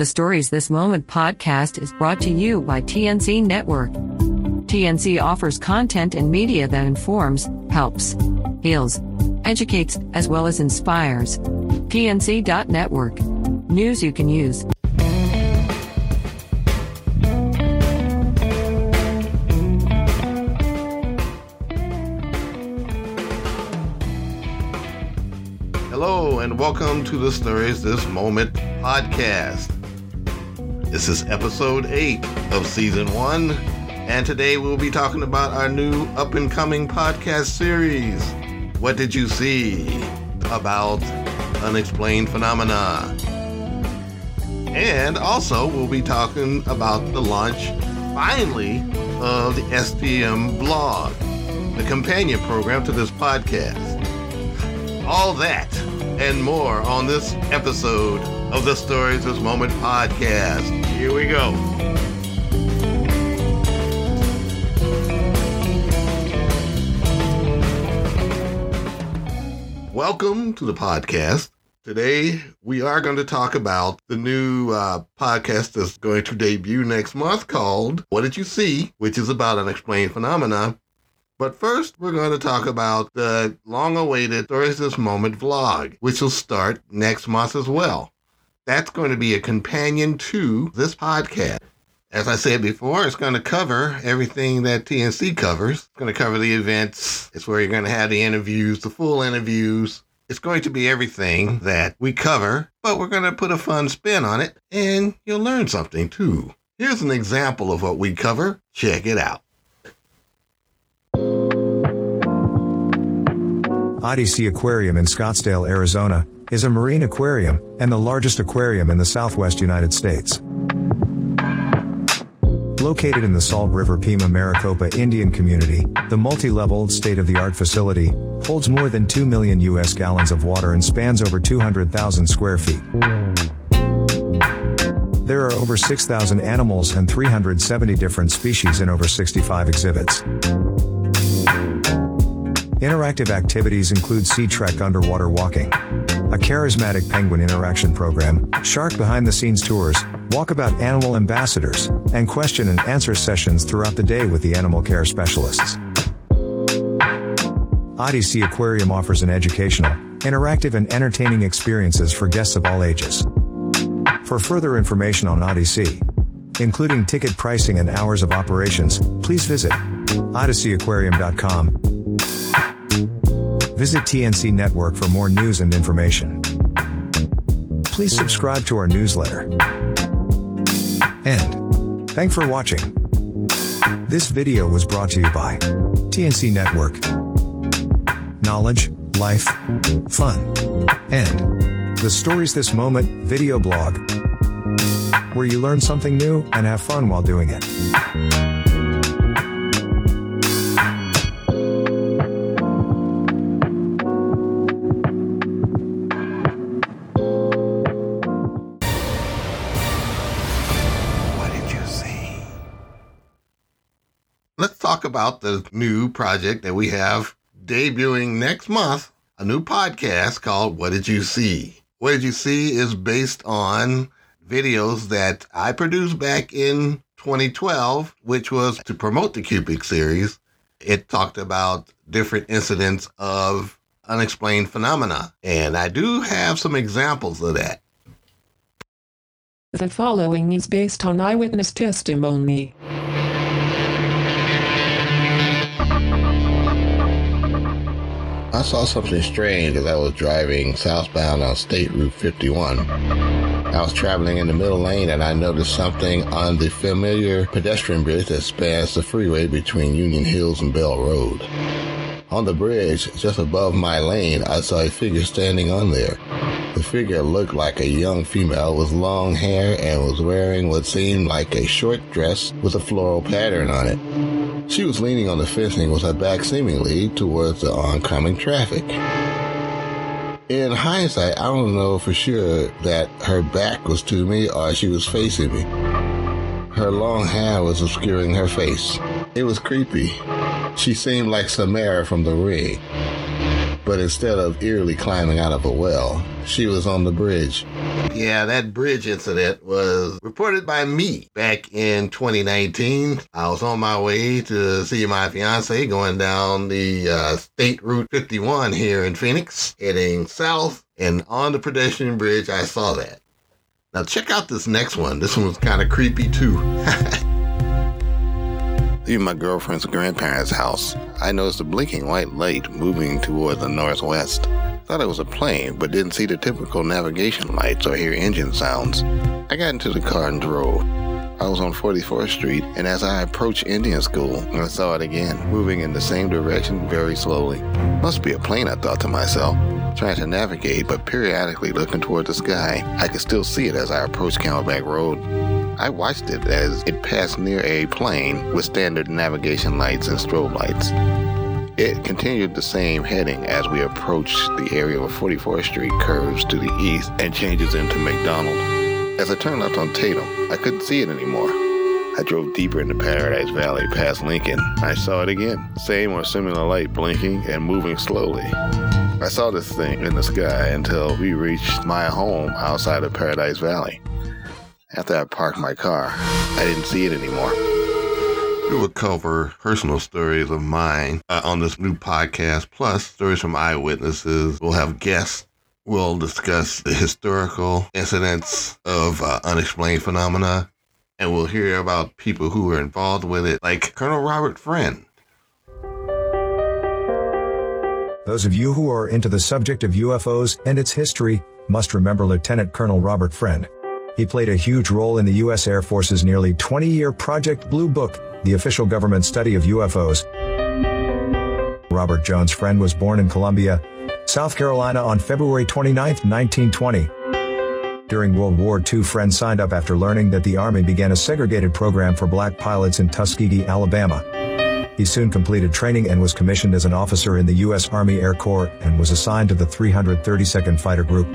The Stories This Moment podcast is brought to you by TNC Network. TNC offers content and media that informs, helps, heals, educates, as well as inspires. TNC.network. News you can use. Hello, and welcome to the Stories This Moment podcast. This is episode 8 of season 1, and today we'll be talking about our new up and coming podcast series. What did you see about unexplained phenomena? And also, we'll be talking about the launch, finally, of the STM blog, the companion program to this podcast. All that and more on this episode of the Stories This Moment podcast. Here we go. Welcome to the podcast. Today, we are going to talk about the new uh, podcast that's going to debut next month called What Did You See? which is about unexplained phenomena. But first, we're going to talk about the long awaited Stories This Moment vlog, which will start next month as well. That's going to be a companion to this podcast. As I said before, it's going to cover everything that TNC covers. It's going to cover the events. It's where you're going to have the interviews, the full interviews. It's going to be everything that we cover, but we're going to put a fun spin on it and you'll learn something too. Here's an example of what we cover. Check it out. OdySea Aquarium in Scottsdale, Arizona, is a marine aquarium and the largest aquarium in the southwest United States. Located in the Salt River Pima Maricopa Indian Community, the multi-level, state-of-the-art facility holds more than 2 million U.S. gallons of water and spans over 200,000 square feet. There are over 6,000 animals and 370 different species in over 65 exhibits. Interactive activities include Sea Trek underwater walking, a charismatic penguin interaction program, shark behind the scenes tours, walkabout animal ambassadors, and question and answer sessions throughout the day with the animal care specialists. OdySea Aquarium offers an educational, interactive, and entertaining experiences for guests of all ages. For further information on OdySea, including ticket pricing and hours of operations, please visit odyseaaquarium.com. Visit TNC Network for more news and information. Please subscribe to our newsletter. And thank for watching. This video was brought to you by TNC Network. Knowledge, life, fun, and the Stories This Moment video blog, where you learn something new and have fun while doing it. About the new project that we have debuting next month a new podcast called What Did You See? What Did You See is based on videos that I produced back in 2012, which was to promote the Cupic series. It talked about different incidents of unexplained phenomena, and I do have some examples of that. The following is based on eyewitness testimony. I saw something strange as I was driving southbound on State Route 51. I was traveling in the middle lane and I noticed something on the familiar pedestrian bridge that spans the freeway between Union Hills and Bell Road. On the bridge, just above my lane, I saw a figure standing on there. The figure looked like a young female with long hair and was wearing what seemed like a short dress with a floral pattern on it. She was leaning on the fencing with her back seemingly towards the oncoming traffic. In hindsight, I don't know for sure that her back was to me or she was facing me. Her long hair was obscuring her face. It was creepy. She seemed like Samara from The Ring. But instead of eerily climbing out of a well, she was on the bridge. Yeah, that bridge incident was reported by me back in 2019. I was on my way to see my fiance going down the uh, State Route 51 here in Phoenix, heading south. And on the pedestrian bridge, I saw that. Now, check out this next one. This one was kind of creepy, too. Leaving my girlfriend's grandparents' house, I noticed a blinking white light moving toward the northwest. Thought it was a plane, but didn't see the typical navigation lights or hear engine sounds. I got into the car and drove. I was on 44th Street, and as I approached Indian School, I saw it again, moving in the same direction very slowly. Must be a plane, I thought to myself. Trying to navigate, but periodically looking toward the sky, I could still see it as I approached Camelback Road. I watched it as it passed near a plane with standard navigation lights and strobe lights. It continued the same heading as we approached the area where 44th Street curves to the east and changes into McDonald. As I turned left on Tatum, I couldn't see it anymore. I drove deeper into Paradise Valley past Lincoln. I saw it again, same or similar light blinking and moving slowly. I saw this thing in the sky until we reached my home outside of Paradise Valley. After I parked my car, I didn't see it anymore. We will cover personal stories of mine uh, on this new podcast, plus stories from eyewitnesses. We'll have guests. We'll discuss the historical incidents of uh, unexplained phenomena, and we'll hear about people who were involved with it, like Colonel Robert Friend. Those of you who are into the subject of UFOs and its history must remember Lieutenant Colonel Robert Friend. He played a huge role in the U.S. Air Force's nearly 20 year Project Blue Book, the official government study of UFOs. Robert Jones Friend was born in Columbia, South Carolina on February 29, 1920. During World War II, Friend signed up after learning that the Army began a segregated program for black pilots in Tuskegee, Alabama. He soon completed training and was commissioned as an officer in the U.S. Army Air Corps and was assigned to the 332nd Fighter Group.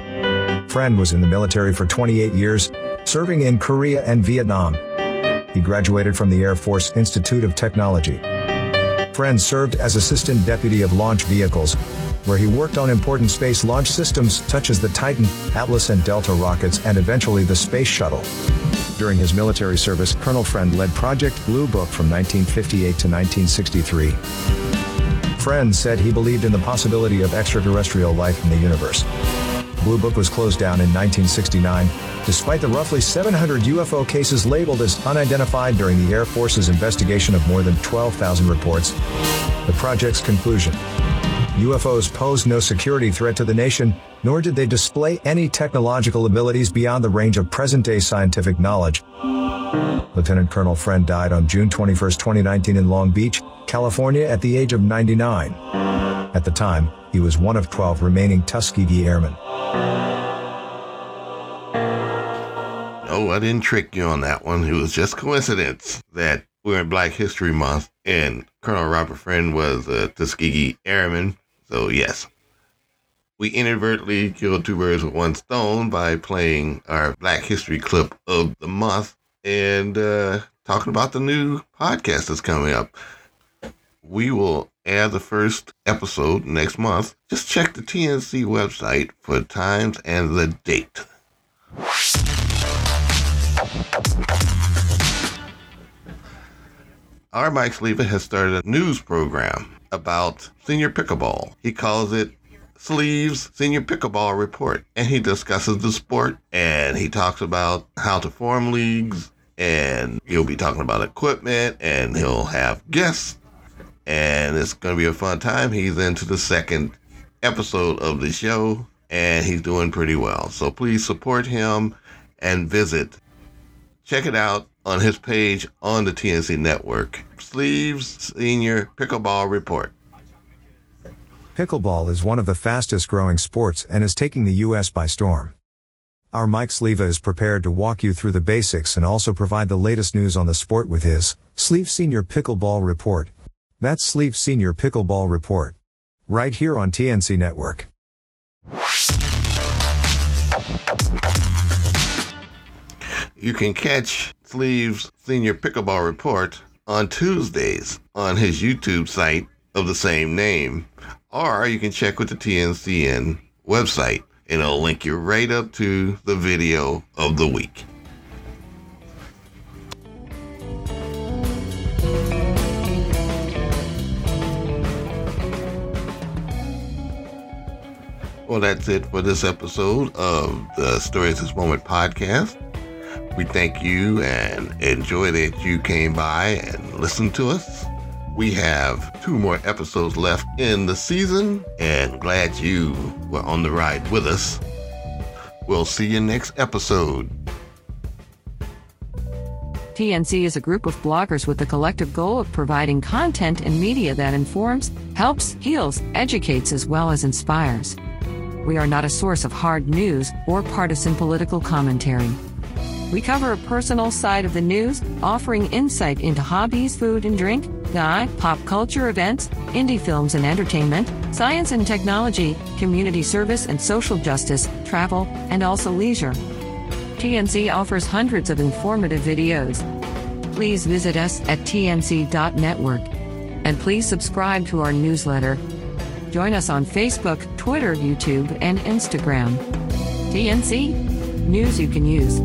Friend was in the military for 28 years, serving in Korea and Vietnam. He graduated from the Air Force Institute of Technology. Friend served as Assistant Deputy of Launch Vehicles, where he worked on important space launch systems such as the Titan, Atlas and Delta rockets and eventually the Space Shuttle. During his military service, Colonel Friend led Project Blue Book from 1958 to 1963. Friend said he believed in the possibility of extraterrestrial life in the universe. Blue Book was closed down in 1969, despite the roughly 700 UFO cases labeled as unidentified during the Air Force's investigation of more than 12,000 reports. The project's conclusion UFOs posed no security threat to the nation, nor did they display any technological abilities beyond the range of present day scientific knowledge. Lieutenant Colonel Friend died on June 21, 2019 in Long Beach, California at the age of 99. At the time, he was one of 12 remaining Tuskegee Airmen. No, I didn't trick you on that one. It was just coincidence that we're in Black History Month and Colonel Robert Friend was a Tuskegee Airman. So, yes. We inadvertently killed two birds with one stone by playing our Black History clip of the month and uh, talking about the new podcast that's coming up. We will air the first episode next month. Just check the TNC website for times and the date. Our Mike Sleva has started a news program about senior pickleball. He calls it Sleva's Senior Pickleball Report. And he discusses the sport and he talks about how to form leagues and he'll be talking about equipment and he'll have guests and it's going to be a fun time. He's into the second episode of the show, and he's doing pretty well. So please support him and visit. Check it out on his page on the TNC network. Sleva's Senior Pickleball Report. Pickleball is one of the fastest growing sports and is taking the U.S. by storm. Our Mike Sleva is prepared to walk you through the basics and also provide the latest news on the sport with his Sleeve Senior Pickleball Report. That's Sleeve Senior Pickleball Report. Right here on TNC Network. You can catch Sleva's Senior Pickleball Report on Tuesdays on his YouTube site of the same name. or you can check with the TNCN website and it'll link you right up to the video of the week. Well, that's it for this episode of the Stories This Moment podcast. We thank you and enjoy that you came by and listened to us. We have two more episodes left in the season and glad you were on the ride with us. We'll see you next episode. TNC is a group of bloggers with the collective goal of providing content and media that informs, helps, heals, educates, as well as inspires. We are not a source of hard news or partisan political commentary. We cover a personal side of the news, offering insight into hobbies, food and drink, guy, pop culture events, indie films and entertainment, science and technology, community service and social justice, travel, and also leisure. TNC offers hundreds of informative videos. Please visit us at tnc.network. And please subscribe to our newsletter Join us on Facebook, Twitter, YouTube, and Instagram. TNC, news you can use.